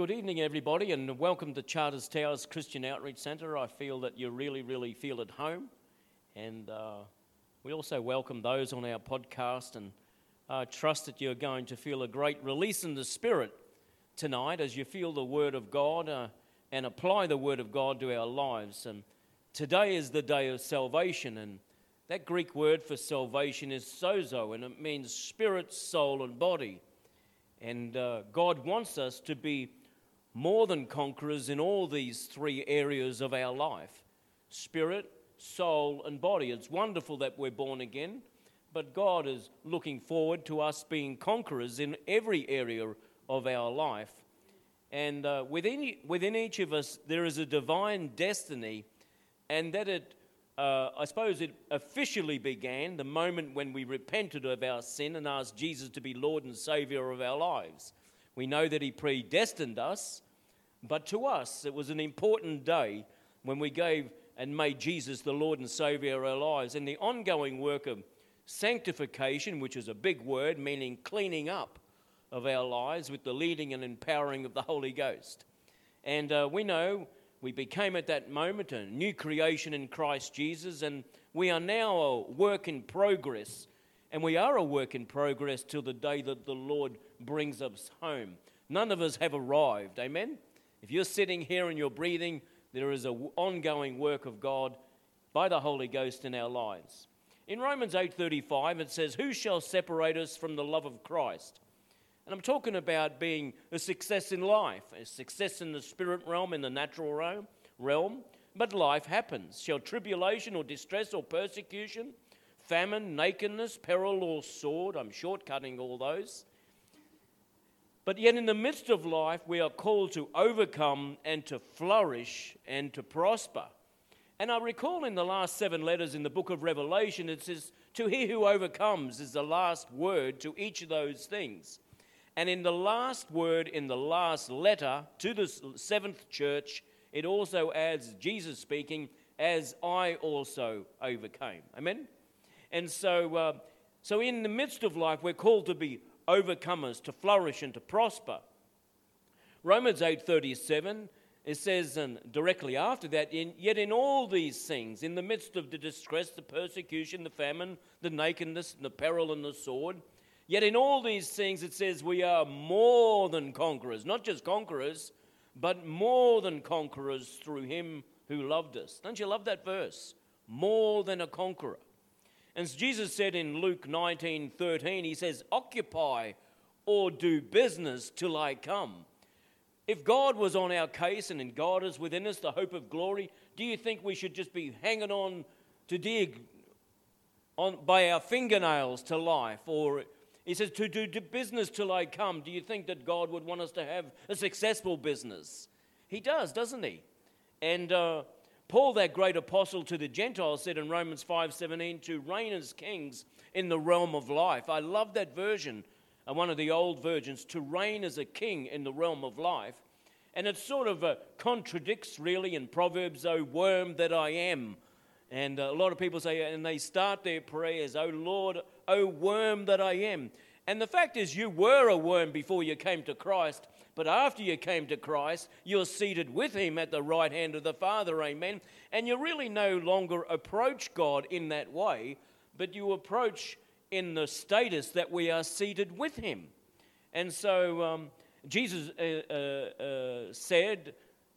good evening, everybody, and welcome to Charters Towers Christian Outreach Centre. I feel that you really, really feel at home, and uh, we also welcome those on our podcast and uh, trust that you're going to feel a great release in the Spirit tonight as you feel the Word of God uh, and apply the Word of God to our lives. And today is the day of salvation, and that Greek word for salvation is sozo, and it means spirit, soul, and body. And uh, God wants us to be more than conquerors in all these three areas of our life spirit, soul, and body. It's wonderful that we're born again, but God is looking forward to us being conquerors in every area of our life. And uh, within, within each of us, there is a divine destiny, and that it uh, I suppose it officially began the moment when we repented of our sin and asked Jesus to be Lord and Savior of our lives. We know that He predestined us, but to us it was an important day when we gave and made Jesus the Lord and Savior of our lives. And the ongoing work of sanctification, which is a big word meaning cleaning up of our lives with the leading and empowering of the Holy Ghost. And uh, we know we became at that moment a new creation in Christ Jesus, and we are now a work in progress. And we are a work in progress till the day that the Lord brings us home. None of us have arrived. Amen? If you're sitting here and you're breathing, there is an ongoing work of God by the Holy Ghost in our lives. In Romans 8:35 it says, "Who shall separate us from the love of Christ?" And I'm talking about being a success in life, a success in the spirit realm, in the natural realm, realm. But life happens. Shall tribulation or distress or persecution, famine, nakedness, peril or sword, I'm shortcutting all those. But yet, in the midst of life, we are called to overcome and to flourish and to prosper. And I recall in the last seven letters in the book of Revelation, it says, To he who overcomes is the last word to each of those things. And in the last word, in the last letter to the seventh church, it also adds Jesus speaking, as I also overcame. Amen? And so, uh, so in the midst of life, we're called to be overcomers, to flourish and to prosper. Romans 8:37 it says, and directly after that, in, yet in all these things, in the midst of the distress, the persecution, the famine, the nakedness, and the peril, and the sword, Yet in all these things, it says we are more than conquerors, not just conquerors, but more than conquerors through him who loved us. Don't you love that verse? More than a conqueror. As Jesus said in Luke 19 13, he says, Occupy or do business till I come. If God was on our case and in God is within us, the hope of glory, do you think we should just be hanging on to dig on, by our fingernails to life or he says, to do business till I come. Do you think that God would want us to have a successful business? He does, doesn't he? And uh, Paul, that great apostle to the Gentiles, said in Romans 5:17, to reign as kings in the realm of life. I love that version, uh, one of the old versions, to reign as a king in the realm of life. And it sort of uh, contradicts really in Proverbs, O worm that I am. And uh, a lot of people say, and they start their prayers, O Lord, O worm that I am. And the fact is, you were a worm before you came to Christ, but after you came to Christ, you're seated with Him at the right hand of the Father, amen. And you really no longer approach God in that way, but you approach in the status that we are seated with Him. And so um, Jesus uh, uh, uh, said,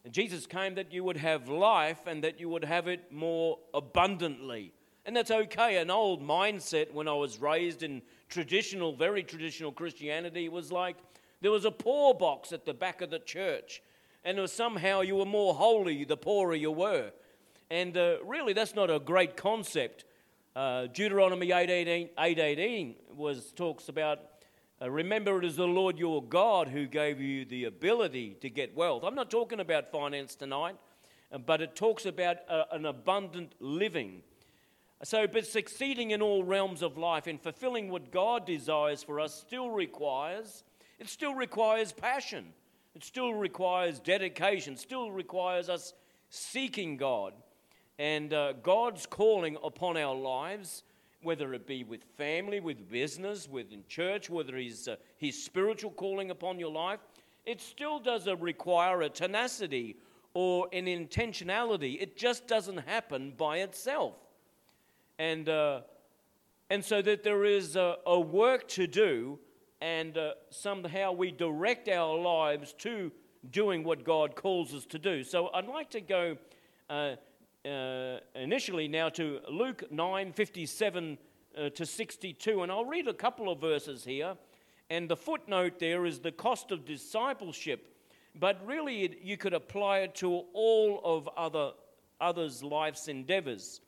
Jesus came that you would have life and that you would have it more abundantly. And that's okay. An old mindset when I was raised in traditional, very traditional Christianity was like there was a poor box at the back of the church, and was somehow you were more holy the poorer you were. And uh, really, that's not a great concept. Uh, Deuteronomy 8:18 8, 8, was talks about uh, remember it is the Lord your God who gave you the ability to get wealth. I'm not talking about finance tonight, uh, but it talks about uh, an abundant living. So, but succeeding in all realms of life and fulfilling what God desires for us still requires, it still requires passion. It still requires dedication, still requires us seeking God. And uh, God's calling upon our lives, whether it be with family, with business, within church, whether His, uh, his spiritual calling upon your life, it still does require a tenacity or an intentionality. It just doesn't happen by itself. And, uh, and so that there is a, a work to do, and uh, somehow we direct our lives to doing what God calls us to do. So I'd like to go uh, uh initially now to Luke 9 57 uh, to 62, and I'll read a couple of verses here. And the footnote there is the cost of discipleship. But really, it, you could apply it to all of other, others' life's endeavors.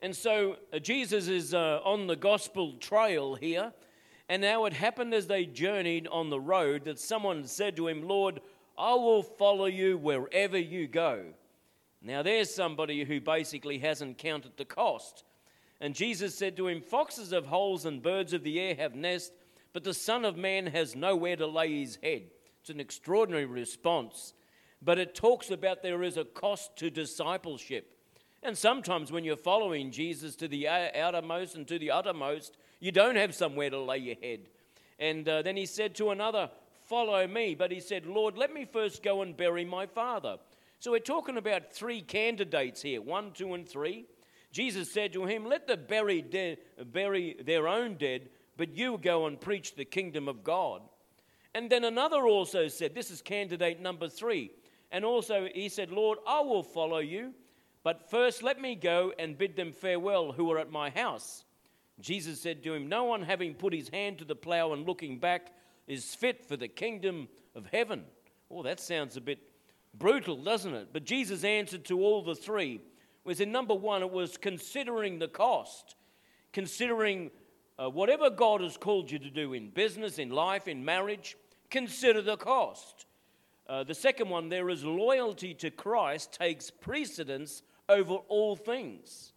And so uh, Jesus is uh, on the gospel trail here. And now it happened as they journeyed on the road that someone said to him, Lord, I will follow you wherever you go. Now there's somebody who basically hasn't counted the cost. And Jesus said to him, Foxes have holes and birds of the air have nests, but the Son of Man has nowhere to lay his head. It's an extraordinary response, but it talks about there is a cost to discipleship. And sometimes when you're following Jesus to the outermost and to the uttermost, you don't have somewhere to lay your head. And uh, then he said to another, Follow me. But he said, Lord, let me first go and bury my father. So we're talking about three candidates here one, two, and three. Jesus said to him, Let the buried dead bury their own dead, but you go and preach the kingdom of God. And then another also said, This is candidate number three. And also he said, Lord, I will follow you, but first let me go and bid them farewell who are at my house. Jesus said to him, No one having put his hand to the plow and looking back is fit for the kingdom of heaven. Oh, that sounds a bit brutal, doesn't it? But Jesus answered to all the three. Was in number one, it was considering the cost, considering uh, whatever God has called you to do in business, in life, in marriage, consider the cost. Uh, the second one there is loyalty to Christ takes precedence over all things.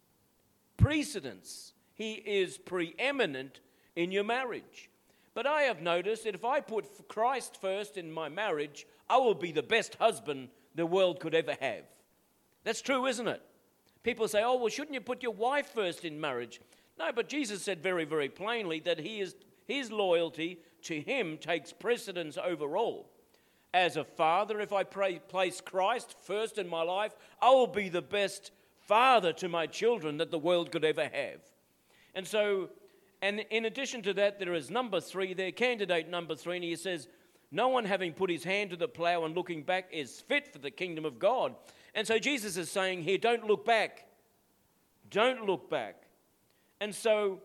Precedence. He is preeminent in your marriage. But I have noticed that if I put Christ first in my marriage, I will be the best husband the world could ever have. That's true, isn't it? People say, oh, well, shouldn't you put your wife first in marriage? No, but Jesus said very, very plainly that he is, his loyalty to him takes precedence over all. As a father, if I pray, place Christ first in my life, I will be the best father to my children that the world could ever have. And so, and in addition to that, there is number three there, candidate number three, and he says, No one having put his hand to the plow and looking back is fit for the kingdom of God. And so Jesus is saying here, Don't look back. Don't look back. And so,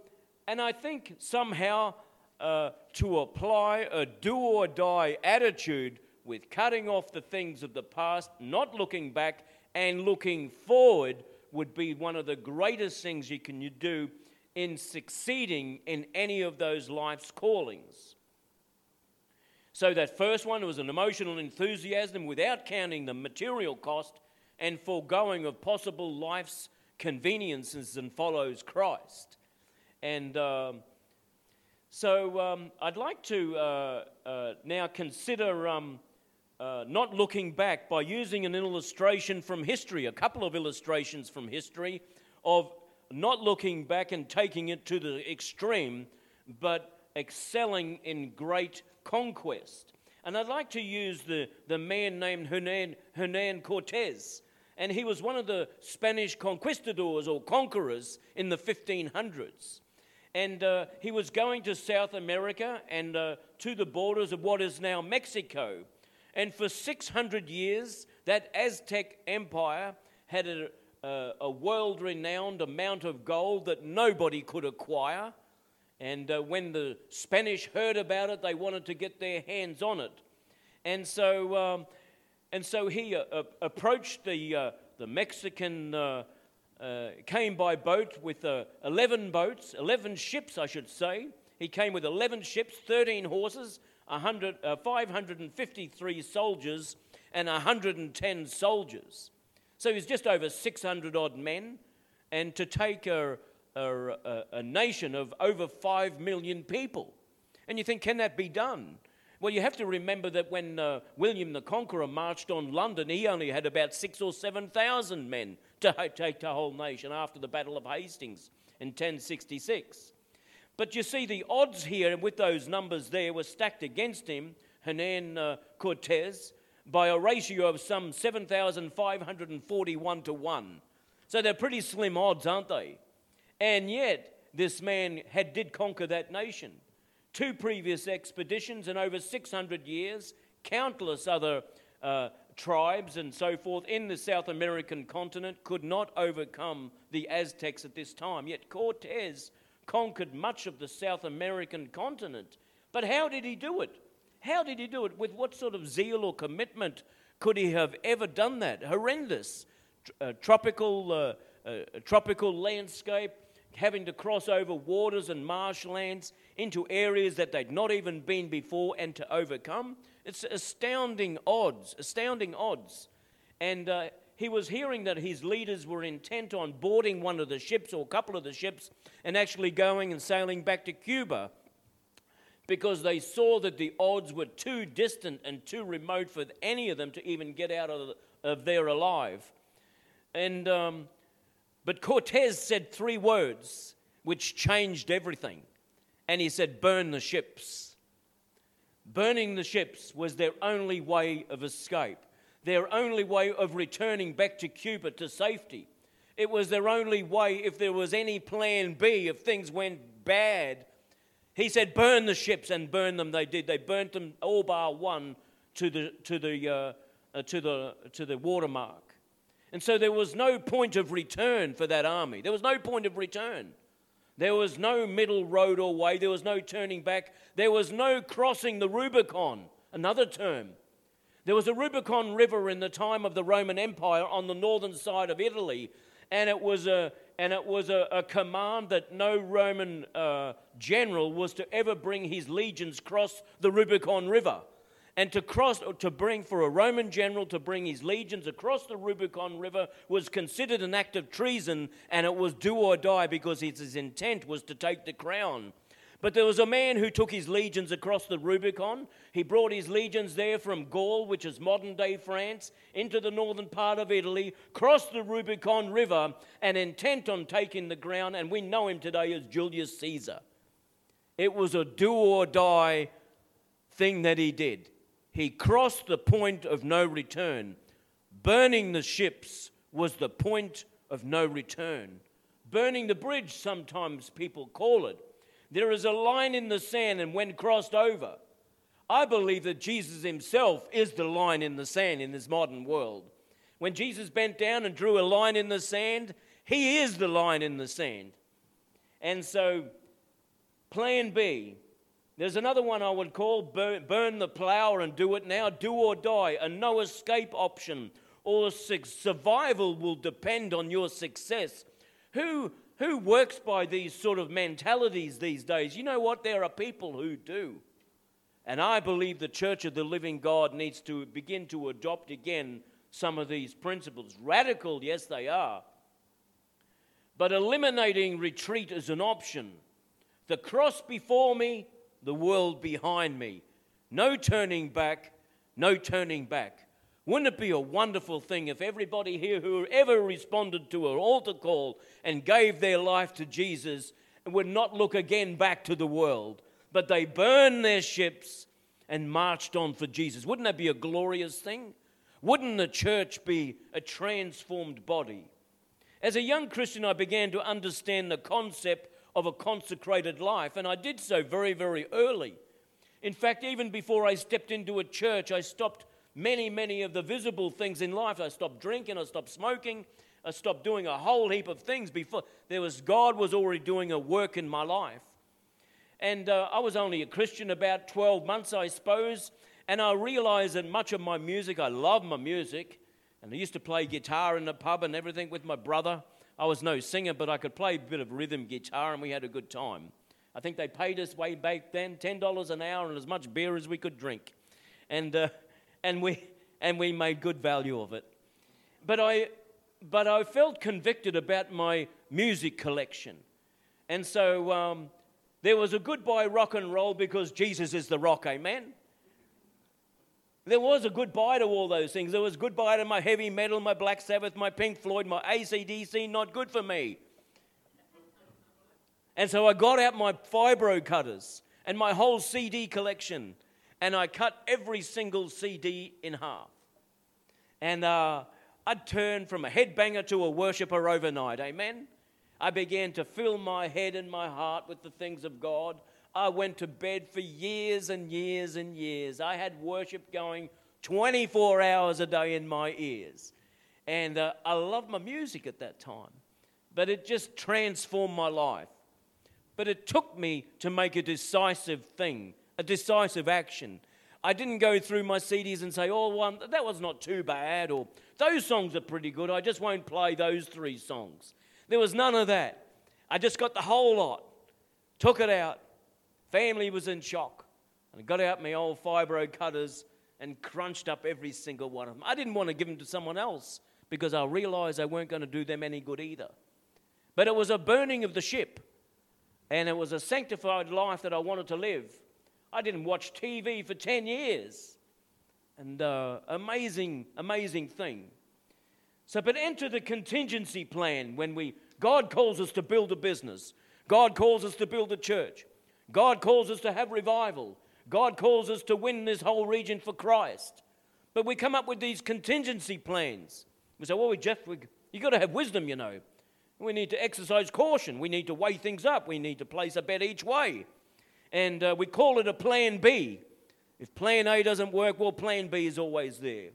and I think somehow uh, to apply a do or die attitude with cutting off the things of the past, not looking back, and looking forward would be one of the greatest things you can do in succeeding in any of those life's callings. So, that first one was an emotional enthusiasm without counting the material cost and foregoing of possible life's conveniences and follows Christ. And um, so um, I'd like to uh, uh, now consider um, uh, not looking back by using an illustration from history, a couple of illustrations from history of not looking back and taking it to the extreme, but excelling in great conquest. And I'd like to use the, the man named Hernan, Hernan Cortez. And he was one of the Spanish conquistadors or conquerors in the 1500s. And uh, he was going to South America and uh, to the borders of what is now Mexico. And for 600 years, that Aztec empire had a, a, a world renowned amount of gold that nobody could acquire. And uh, when the Spanish heard about it, they wanted to get their hands on it. And so um, and so he uh, uh, approached the, uh, the Mexican, uh, uh, came by boat with uh, 11 boats, 11 ships, I should say. He came with 11 ships, 13 horses, 100, 553 soldiers, and 110 soldiers. So he's just over 600 odd men. And to take a, a, a nation of over 5 million people. And you think, can that be done? Well, you have to remember that when uh, William the Conqueror marched on London, he only had about six or seven thousand men to take the whole nation after the Battle of Hastings in 1066. But you see, the odds here with those numbers there were stacked against him. Hernan uh, Cortez by a ratio of some 7,541 to 1. So they're pretty slim odds, aren't they? And yet, this man had, did conquer that nation. Two previous expeditions in over 600 years, countless other uh, tribes and so forth in the South American continent could not overcome the Aztecs at this time. Yet Cortez conquered much of the South American continent. But how did he do it? How did he do it? With what sort of zeal or commitment could he have ever done that? Horrendous. Uh, tropical, uh, uh, tropical landscape, having to cross over waters and marshlands into areas that they'd not even been before and to overcome. It's astounding odds, astounding odds. And uh, he was hearing that his leaders were intent on boarding one of the ships or a couple of the ships and actually going and sailing back to Cuba because they saw that the odds were too distant and too remote for any of them to even get out of, of there alive. And, um, but Cortez said three words which changed everything. And he said, Burn the ships. Burning the ships was their only way of escape, their only way of returning back to Cuba to safety. It was their only way, if there was any plan B, if things went bad, he said, Burn the ships, and burn them they did. They burnt them all bar one to the, to the, uh, uh, to the, to the watermark. And so there was no point of return for that army. There was no point of return. There was no middle road or way. There was no turning back. There was no crossing the Rubicon, another term. There was a Rubicon River in the time of the Roman Empire on the northern side of Italy, and it was a, and it was a, a command that no Roman uh, general was to ever bring his legions across the Rubicon River. And to cross, to bring for a Roman general to bring his legions across the Rubicon River was considered an act of treason, and it was do or die because his intent was to take the crown. But there was a man who took his legions across the Rubicon. He brought his legions there from Gaul, which is modern day France, into the northern part of Italy, crossed the Rubicon River, and intent on taking the ground. And we know him today as Julius Caesar. It was a do or die thing that he did. He crossed the point of no return. Burning the ships was the point of no return. Burning the bridge, sometimes people call it. There is a line in the sand, and when crossed over, I believe that Jesus himself is the line in the sand in this modern world. When Jesus bent down and drew a line in the sand, he is the line in the sand. And so, plan B. There's another one I would call burn, burn the plow and do it now, do or die, a no escape option, or survival will depend on your success. Who who works by these sort of mentalities these days? You know what? There are people who do. And I believe the Church of the Living God needs to begin to adopt again some of these principles. Radical, yes, they are. But eliminating retreat is an option. The cross before me, the world behind me. No turning back, no turning back. Wouldn't it be a wonderful thing if everybody here who ever responded to an altar call and gave their life to Jesus would not look again back to the world, but they burned their ships and marched on for Jesus? Wouldn't that be a glorious thing? Wouldn't the church be a transformed body? As a young Christian, I began to understand the concept of a consecrated life, and I did so very, very early. In fact, even before I stepped into a church, I stopped many, many of the visible things in life. I stopped drinking, I stopped smoking, I stopped doing a whole heap of things before there was God was already doing a work in my life. And uh, I was only a Christian about 12 months, I suppose. And I realized that much of my music, I love my music. And I used to play guitar in the pub and everything with my brother. I was no singer, but I could play a bit of rhythm guitar and we had a good time. I think they paid us way back then $10 an hour and as much beer as we could drink. And uh, and we, and we made good value of it. But I, but I felt convicted about my music collection. And so um, there was a goodbye rock and roll because Jesus is the rock, amen? There was a goodbye to all those things. There was goodbye to my heavy metal, my Black Sabbath, my Pink Floyd, my ACDC, not good for me. And so I got out my fibro cutters and my whole CD collection and I cut every single CD in half. And uh, I'd turn from a headbanger to a worshiper overnight. Amen. I began to fill my head and my heart with the things of God. I went to bed for years and years and years. I had worship going 24 hours a day in my ears. And uh, I loved my music at that time, but it just transformed my life. But it took me to make a decisive thing, a decisive action. I didn't go through my CDs and say, oh, well, that was not too bad, or those songs are pretty good. I just won't play those three songs. There was none of that. I just got the whole lot, took it out. Family was in shock. And I got out my old fibro cutters and crunched up every single one of them. I didn't want to give them to someone else because I realized they weren't going to do them any good either. But it was a burning of the ship, and it was a sanctified life that I wanted to live. I didn't watch TV for 10 years. And uh, amazing, amazing thing. So, but enter the contingency plan when we, God calls us to build a business, God calls us to build a church, God calls us to have revival, God calls us to win this whole region for Christ. But we come up with these contingency plans. We say, well, we, Geoff, we, you've got to have wisdom, you know. We need to exercise caution. We need to weigh things up. We need to place a bet each way. And uh, we call it a plan B. If plan A doesn't work, well, plan B is always there.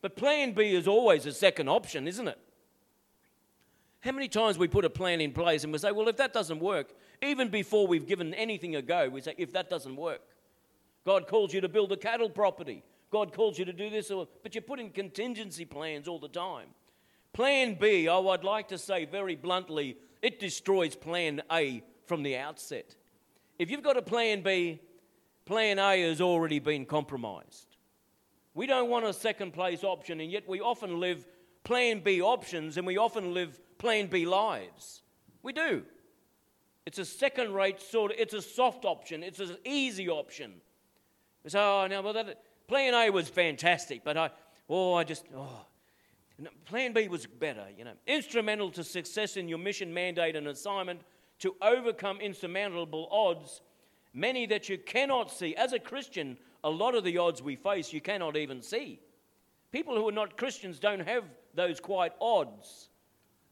But plan B is always a second option, isn't it? How many times we put a plan in place and we say, well, if that doesn't work, even before we've given anything a go, we say, if that doesn't work, God calls you to build a cattle property. God calls you to do this, or, but you put in contingency plans all the time. Plan B, oh, I'd like to say very bluntly, it destroys plan A from the outset. If you've got a plan B, plan A has already been compromised. We don't want a second place option, and yet we often live plan B options and we often live plan B lives. We do. It's a second rate sort of, it's a soft option, it's an easy option. So, oh, now, well, that, Plan A was fantastic, but I, oh, I just, oh. Plan B was better, you know. Instrumental to success in your mission, mandate, and assignment to overcome insurmountable odds, many that you cannot see. As a Christian, a lot of the odds we face you cannot even see. People who are not Christians don't have those quite odds.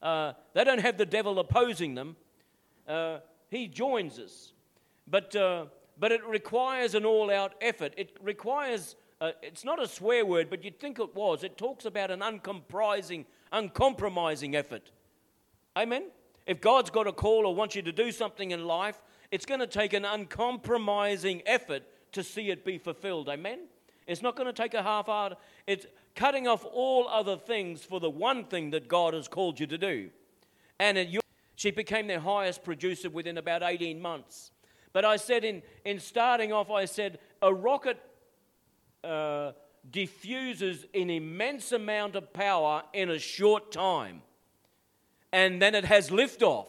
Uh, they don't have the devil opposing them. Uh, he joins us. But, uh, but it requires an all out effort. It requires uh, it's not a swear word, but you'd think it was. It talks about an uncompromising, uncompromising effort. Amen? If God's got a call or wants you to do something in life, it's going to take an uncompromising effort to see it be fulfilled. Amen? It's not going to take a half hour. It's cutting off all other things for the one thing that God has called you to do. And she became their highest producer within about 18 months. But I said in, in starting off, I said, a rocket uh, diffuses an immense amount of power in a short time, and then it has liftoff.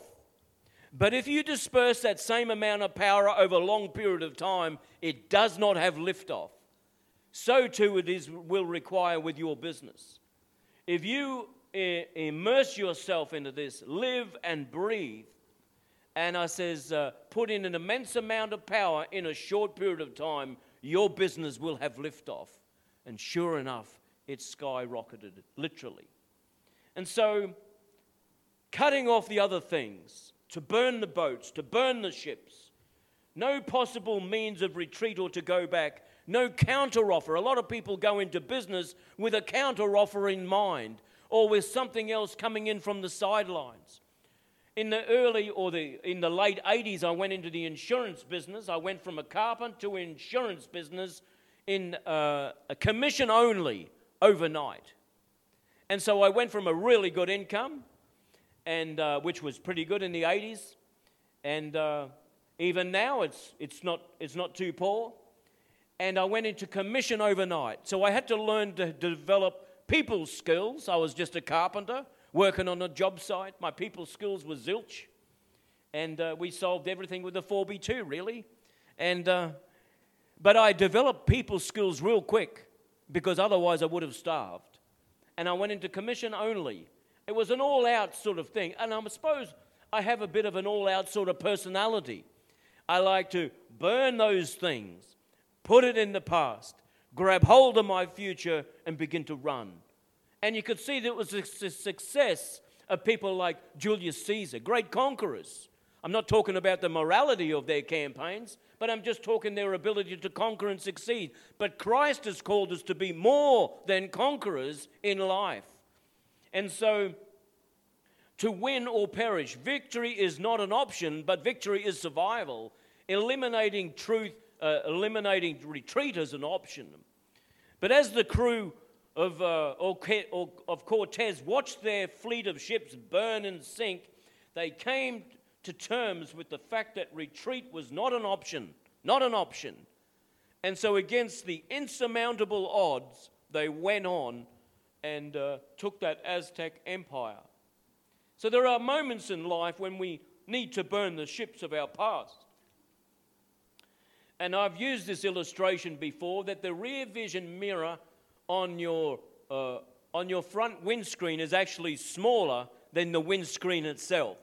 But if you disperse that same amount of power over a long period of time, it does not have liftoff. So too it is will require with your business. If you immerse yourself into this, live and breathe, and I says, uh, put in an immense amount of power in a short period of time, your business will have liftoff. And sure enough, it skyrocketed, literally. And so, cutting off the other things, to burn the boats, to burn the ships, no possible means of retreat or to go back, no counteroffer. A lot of people go into business with a counteroffer in mind or with something else coming in from the sidelines. In the early or the in the late 80s, I went into the insurance business. I went from a carpenter to insurance business in uh, a commission only overnight. And so I went from a really good income, and uh, which was pretty good in the 80s, and uh, even now it's, it's, not, it's not too poor. And I went into commission overnight. So I had to learn to develop people skills. I was just a carpenter working on a job site. My people skills were zilch. And uh, we solved everything with the 4B2, really. And, uh, but I developed people skills real quick because otherwise I would have starved. And I went into commission only. It was an all out sort of thing. And I suppose I have a bit of an all out sort of personality. I like to burn those things, put it in the past, grab hold of my future, and begin to run. And you could see that it was a success of people like Julius Caesar, great conquerors. I'm not talking about the morality of their campaigns, but I'm just talking their ability to conquer and succeed. But Christ has called us to be more than conquerors in life. And so, to win or perish, victory is not an option, but victory is survival. Eliminating truth, uh, eliminating retreat is an option. But as the crew of, uh, of Cortez watched their fleet of ships burn and sink, they came to terms with the fact that retreat was not an option, not an option. And so, against the insurmountable odds, they went on and uh, took that Aztec empire. So, there are moments in life when we need to burn the ships of our past. And I've used this illustration before that the rear vision mirror on your, uh, on your front windscreen is actually smaller than the windscreen itself.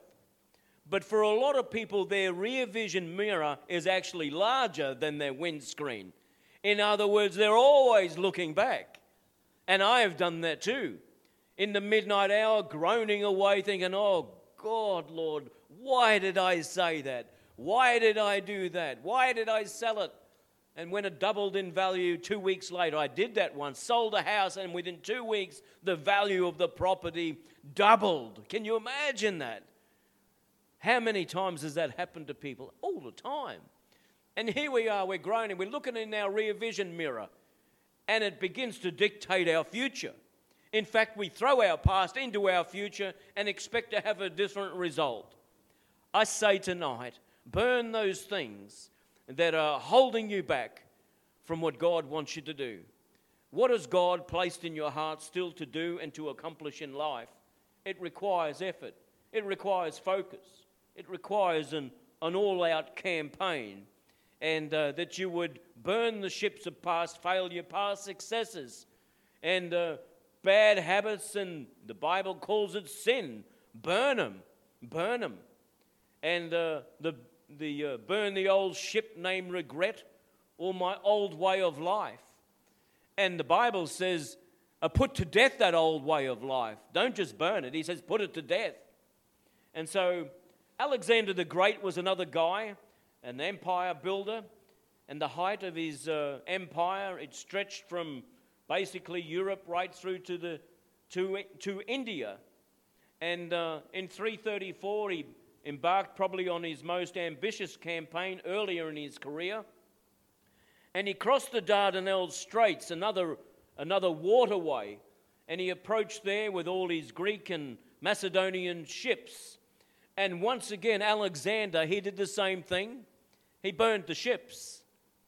But for a lot of people, their rear vision mirror is actually larger than their windscreen. In other words, they're always looking back. And I have done that too. In the midnight hour, groaning away, thinking, oh, God, Lord, why did I say that? Why did I do that? Why did I sell it? And when it doubled in value two weeks later, I did that once, sold a house, and within two weeks, the value of the property doubled. Can you imagine that? How many times has that happened to people? All the time. And here we are, we're groaning, we're looking in our rear vision mirror, and it begins to dictate our future. In fact, we throw our past into our future and expect to have a different result. I say tonight, burn those things that are holding you back from what God wants you to do. What has God placed in your heart still to do and to accomplish in life? It requires effort, it requires focus, it requires an, an all out campaign. And uh, that you would burn the ships of past failure, past successes, and uh, bad habits, and the Bible calls it sin. Burn them, burn them. And uh, the the uh, burn the old ship named regret or my old way of life. And the Bible says, uh, put to death that old way of life. Don't just burn it. He says, put it to death. And so Alexander the Great was another guy, an empire builder. And the height of his uh, empire, it stretched from basically Europe right through to, the, to, to India. And uh, in 334, he embarked probably on his most ambitious campaign earlier in his career. And he crossed the Dardanelles Straits, another, another waterway, and he approached there with all his Greek and Macedonian ships. And once again, Alexander, he did the same thing. He burned the ships.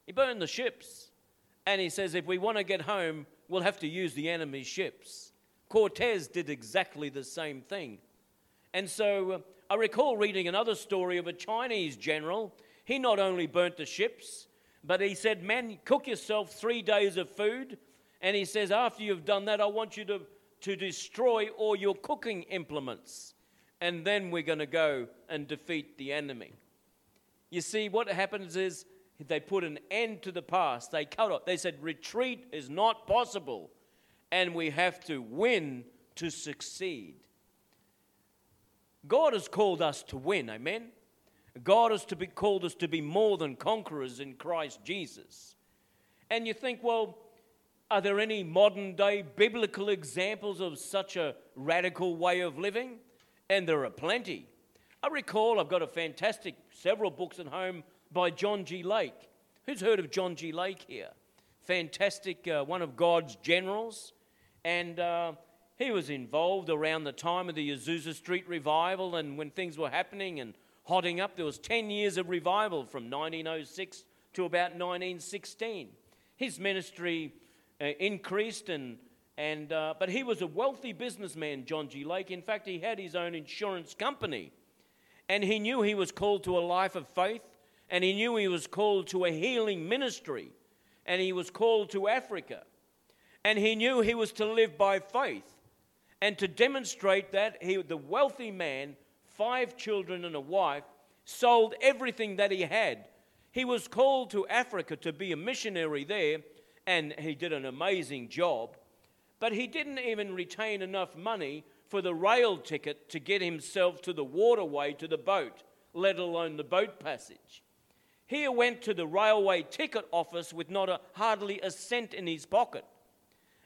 He burned the ships. And he says, if we want to get home, we'll have to use the enemy's ships. Cortez did exactly the same thing. And so uh, I recall reading another story of a Chinese general. He not only burnt the ships, but he said, Man, cook yourself three days of food. And he says, After you've done that, I want you to, to destroy all your cooking implements. And then we're going to go and defeat the enemy. You see, what happens is they put an end to the past. They cut off. They said, Retreat is not possible. And we have to win to succeed. God has called us to win, amen? God has to be, called us to be more than conquerors in Christ Jesus. And you think, well, are there any modern day biblical examples of such a radical way of living? And there are plenty. I recall I've got a fantastic, several books at home by John G. Lake. Who's heard of John G. Lake here? Fantastic, uh, one of God's generals. And uh, he was involved around the time of the Azusa Street revival and when things were happening and hotting up. There was 10 years of revival from 1906 to about 1916. His ministry uh, increased and and, uh, but he was a wealthy businessman, John G. Lake. In fact, he had his own insurance company. And he knew he was called to a life of faith, and he knew he was called to a healing ministry, and he was called to Africa. And he knew he was to live by faith. And to demonstrate that, he, the wealthy man, five children and a wife, sold everything that he had. He was called to Africa to be a missionary there, and he did an amazing job. But he didn't even retain enough money for the rail ticket to get himself to the waterway to the boat, let alone the boat passage. He went to the railway ticket office with not a, hardly a cent in his pocket.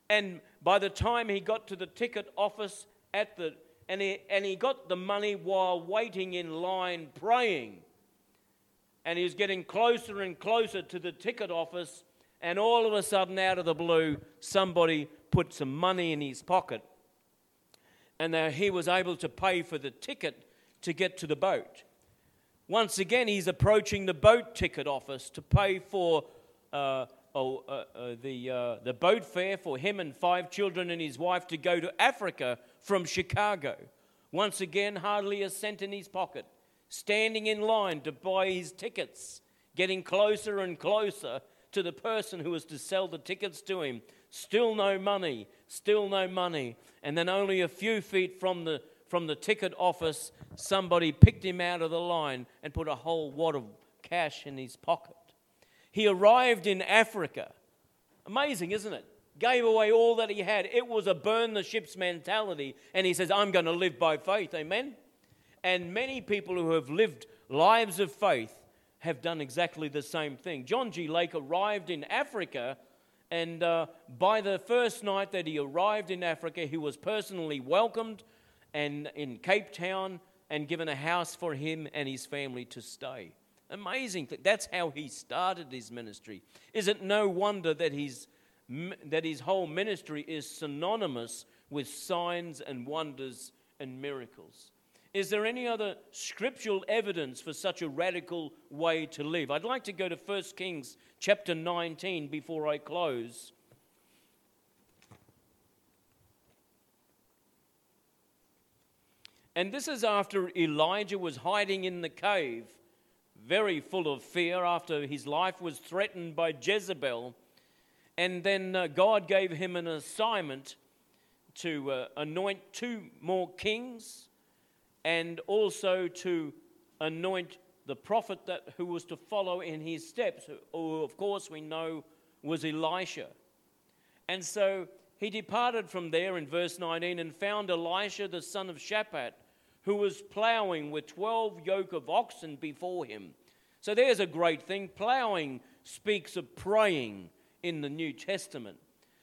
And by the time he got to the ticket office at the and he, and he got the money while waiting in line praying. And he was getting closer and closer to the ticket office, and all of a sudden, out of the blue, somebody put some money in his pocket. And uh, he was able to pay for the ticket to get to the boat. Once again, he's approaching the boat ticket office to pay for uh, oh, uh, uh, the, uh, the boat fare for him and five children and his wife to go to Africa from Chicago. Once again, hardly a cent in his pocket, standing in line to buy his tickets, getting closer and closer to the person who was to sell the tickets to him. Still no money, still no money. And then only a few feet from the from the ticket office, somebody picked him out of the line and put a whole wad of cash in his pocket. He arrived in Africa. Amazing, isn't it? Gave away all that he had. It was a burn the ships mentality. And he says, I'm going to live by faith. Amen? And many people who have lived lives of faith have done exactly the same thing. John G. Lake arrived in Africa, and uh, by the first night that he arrived in Africa, he was personally welcomed and in Cape Town and given a house for him and his family to stay. Amazing. That's how he started his ministry. Is it no wonder that his, that his whole ministry is synonymous with signs and wonders and miracles? Is there any other scriptural evidence for such a radical way to live? I'd like to go to 1 Kings chapter 19 before I close. And this is after Elijah was hiding in the cave, very full of fear, after his life was threatened by Jezebel. And then uh, God gave him an assignment to uh, anoint two more kings and also to anoint the prophet that, who was to follow in his steps, who, of course, we know was Elisha. And so he departed from there in verse 19 and found Elisha the son of Shaphat who was plowing with 12 yoke of oxen before him. So there's a great thing. Plowing speaks of praying in the New Testament.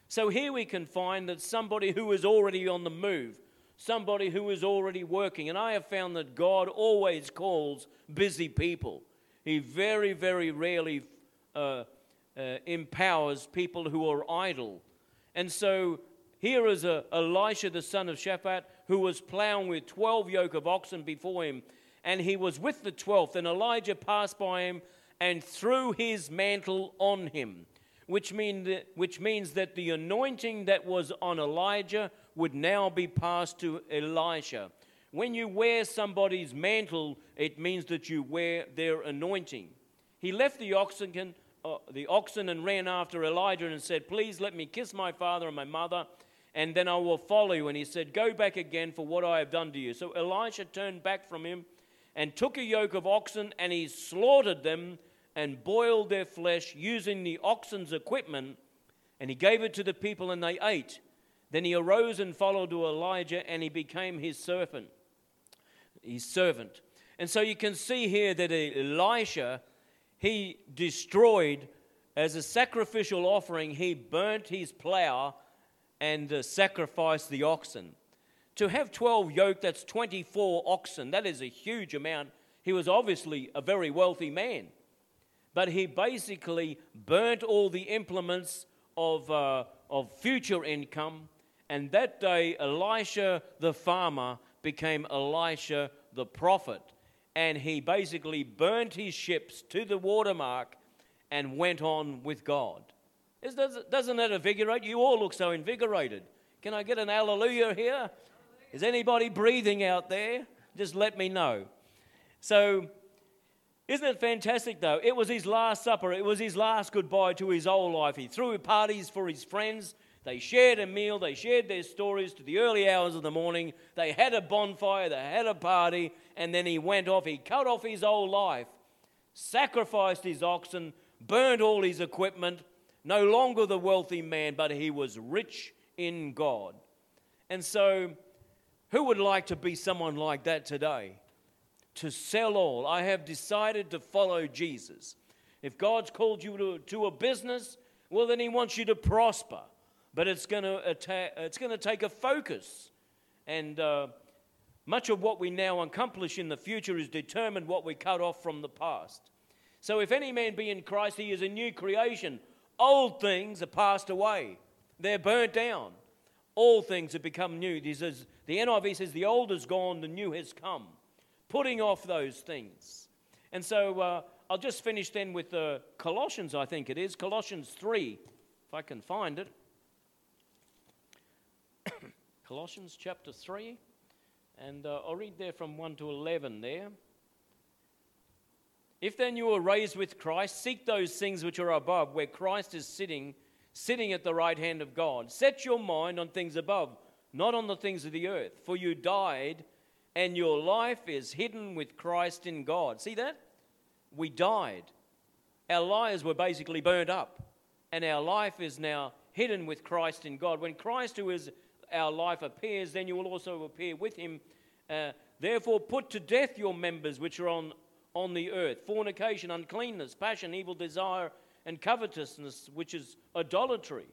So here we can find that somebody who is already on the move, somebody who is already working, and I have found that God always calls busy people. He very, very rarely uh, uh, empowers people who are idle. And so here is a, Elisha the son of Shaphat who was plowing with 12 yoke of oxen before him, and he was with the 12th. And Elijah passed by him and threw his mantle on him, which, mean that, which means that the anointing that was on Elijah would now be passed to Elisha. When you wear somebody's mantle, it means that you wear their anointing. He left the oxen, uh, the oxen and ran after Elijah and said, Please let me kiss my father and my mother and then I will follow you. And he said, Go back again for what I have done to you. So Elisha turned back from him and took a yoke of oxen, and he slaughtered them and boiled their flesh using the oxen's equipment, and he gave it to the people, and they ate. Then he arose and followed to Elijah, and he became his servant. His servant. And so you can see here that Elisha, he destroyed as a sacrificial offering, he burnt his plow and uh, sacrifice the oxen. To have 12 yoke, that's 24 oxen. That is a huge amount. He was obviously a very wealthy man. But he basically burnt all the implements of, uh, of future income. And that day, Elisha the farmer became Elisha the prophet. And he basically burnt his ships to the watermark and went on with God. Doesn't that invigorate? You all look so invigorated. Can I get an hallelujah here? Is anybody breathing out there? Just let me know. So, isn't it fantastic though? It was his last supper, it was his last goodbye to his old life. He threw parties for his friends. They shared a meal, they shared their stories to the early hours of the morning. They had a bonfire, they had a party, and then he went off. He cut off his old life sacrificed his oxen, burned all his equipment, no longer the wealthy man, but he was rich in God. And so, who would like to be someone like that today? To sell all. I have decided to follow Jesus. If God's called you to, to a business, well, then He wants you to prosper. But it's going to, it's going to take a focus. And uh, much of what we now accomplish in the future is determined what we cut off from the past. So if any man be in Christ, he is a new creation. Old things are passed away, they're burnt down. All things have become new. Says, the NIV says, the old is gone, the new has come. Putting off those things. And so uh, I'll just finish then with uh, Colossians, I think it is. Colossians 3, if I can find it. Colossians chapter 3. And uh, I'll read there from 1 to 11 there. If then you were raised with Christ, seek those things which are above, where Christ is sitting, sitting at the right hand of God. Set your mind on things above, not on the things of the earth. For you died, and your life is hidden with Christ in God. See that? We died. Our lives were basically burned up, and our life is now hidden with Christ in God. When Christ, who is our life, appears, then you will also appear with him. Uh, Therefore, put to death your members which are on on the earth fornication, uncleanness, passion, evil desire, and covetousness, which is idolatry.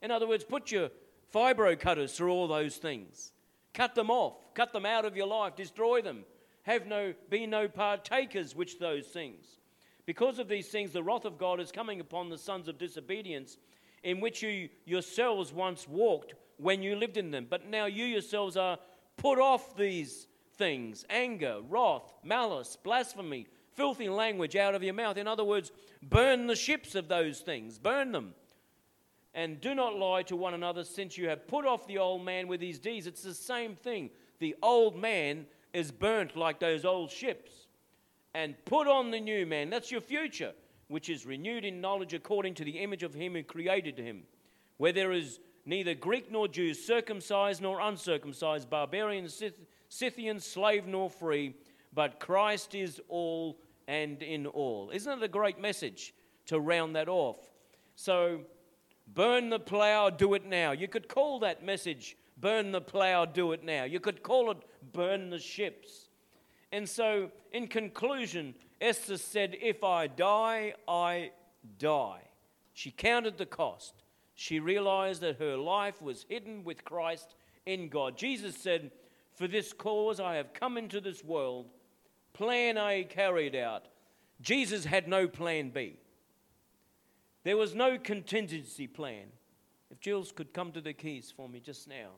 In other words, put your fibro cutters through all those things. Cut them off, cut them out of your life, destroy them. Have no, be no partakers which those things. Because of these things, the wrath of God is coming upon the sons of disobedience, in which you yourselves once walked when you lived in them. But now you yourselves are put off these things anger, wrath, malice, blasphemy, filthy language out of your mouth. In other words, burn the ships of those things, burn them. And do not lie to one another, since you have put off the old man with his deeds. It's the same thing. The old man is burnt like those old ships. And put on the new man. That's your future, which is renewed in knowledge according to the image of him who created him. Where there is neither Greek nor Jew, circumcised nor uncircumcised, barbarian, Scyth- Scythian, slave nor free, but Christ is all and in all. Isn't it a great message to round that off? So, burn the plow, do it now. You could call that message, burn the plow, do it now. You could call it, burn the ships. And so, in conclusion, Esther said, If I die, I die. She counted the cost. She realized that her life was hidden with Christ in God. Jesus said, for this cause I have come into this world. Plan A carried out. Jesus had no plan B. There was no contingency plan. If Jules could come to the keys for me just now.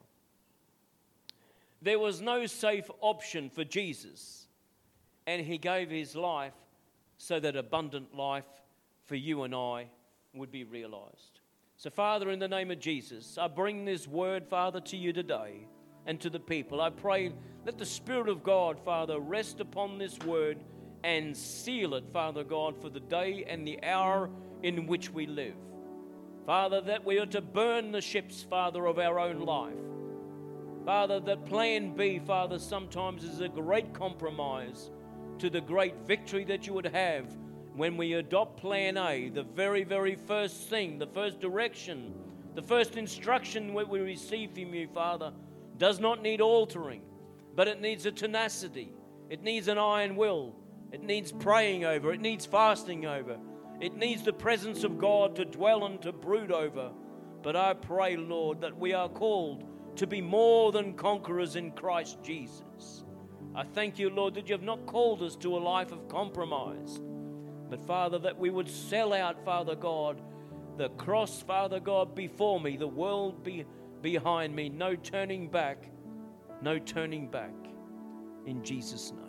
There was no safe option for Jesus, and he gave his life so that abundant life for you and I would be realized. So, Father, in the name of Jesus, I bring this word, Father, to you today and to the people. I pray, let the Spirit of God, Father, rest upon this word and seal it, Father God, for the day and the hour in which we live. Father, that we are to burn the ships, Father, of our own life. Father, that plan B, Father, sometimes is a great compromise to the great victory that you would have when we adopt plan A, the very, very first thing, the first direction, the first instruction that we receive from you, Father does not need altering, but it needs a tenacity. It needs an iron will. It needs praying over. It needs fasting over. It needs the presence of God to dwell and to brood over. But I pray, Lord, that we are called to be more than conquerors in Christ Jesus. I thank you, Lord, that you have not called us to a life of compromise, but Father, that we would sell out, Father God, the cross, Father God, before me, the world be behind me. No turning back. No turning back. In Jesus' name.